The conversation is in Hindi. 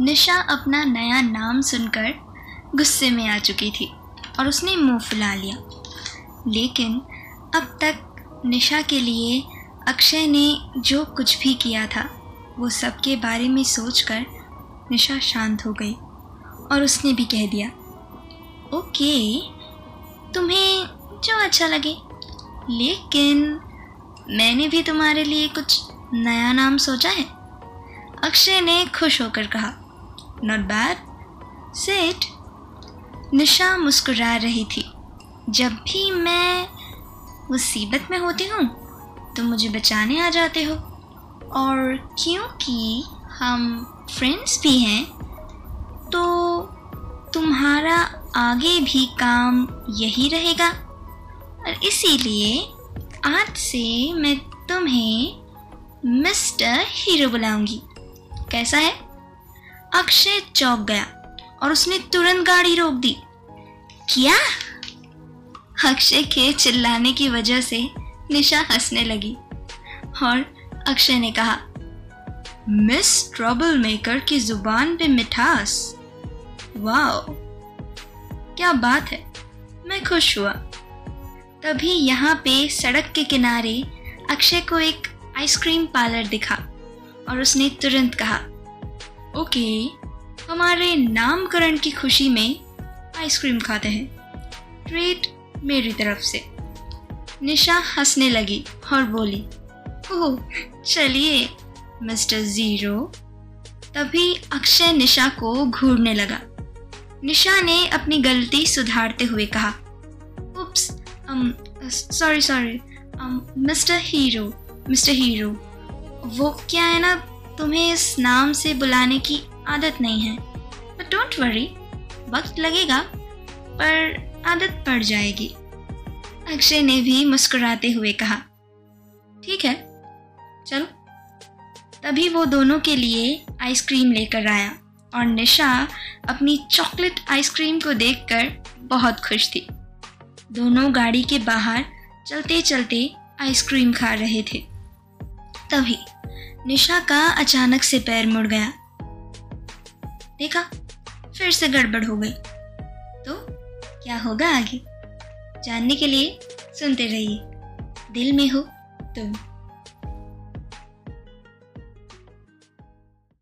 निशा अपना नया नाम सुनकर गुस्से में आ चुकी थी और उसने मुँह फुला लिया। लेकिन अब तक निशा के लिए अक्षय ने जो कुछ भी किया था, वो सब के बारे में सोचकर निशा शांत हो गई और उसने भी कह दिया, ओके, तुम्हें जो अच्छा लगे। लेकिन मैंने भी तुम्हारे लिए कुछ नया नाम सोचा है? अक्षय ने खुश होकर कहा नॉट बैड सेट निशा मुस्कुरा रही थी। जब भी मैं मुसीबत में होती हूँ तो मुझे बचाने आ जाते हो। और क्योंकि हम फ्रेंड्स भी हैं तो तुम्हारा आगे भी काम यही रहेगा। और इसीलिए आज से मैं तुम्हें मिस्टर हीरो बुलाऊँगी। कैसा है? अक्षय चौंक गया और उसने तुरंत गाड़ी रोक दी। क्या? अक्षय के चिल्लाने की वजह से निशा हंसने लगी और अक्षय ने कहा, मिस ट्रबल मेकर की ज़ुबान पे मिठास। वाओ, क्या बात है, मैं खुश हुआ। तभी यहाँ पे सड़क के किनारे अक्षय को एक आइसक्रीम पार्लर दिखा और उसने तुरंत कहा ओके हमारे नामकरण की खुशी में आइसक्रीम खाते हैं। ट्रीट मेरी तरफ़ से। निशा हंसने लगी और बोली, ओह, चलिए, मिस्टर ज़ीरो। तभी अक्षय निशा को घूरने लगा। निशा ने अपनी गलती सुधारते हुए कहा, oops sorry sorry mister hero mister hero, वो क्या है ना तुम्हें इस नाम से बुलाने की आदत नहीं है। बट डोंट वरी वक्त लगेगा, पर आदत पड़ जाएगी। अक्षय ने भी मुस्कुराते हुए कहा, ठीक है, चलो। तभी वो दोनों के लिए आइसक्रीम लेकर आया और निशा अपनी चॉकलेट आइसक्रीम को देखकर बहुत खुश थी। दोनों गाड़ी के बाहर चलते चलते आइसक्रीम खा रहे थे। तभी निशा का अचानक से पैर मुड़ गया। देखा, फिर से गड़बड़ हो गई। तो क्या होगा आगे? जानने के लिए सुनते रहिए। दिल में हो तुम।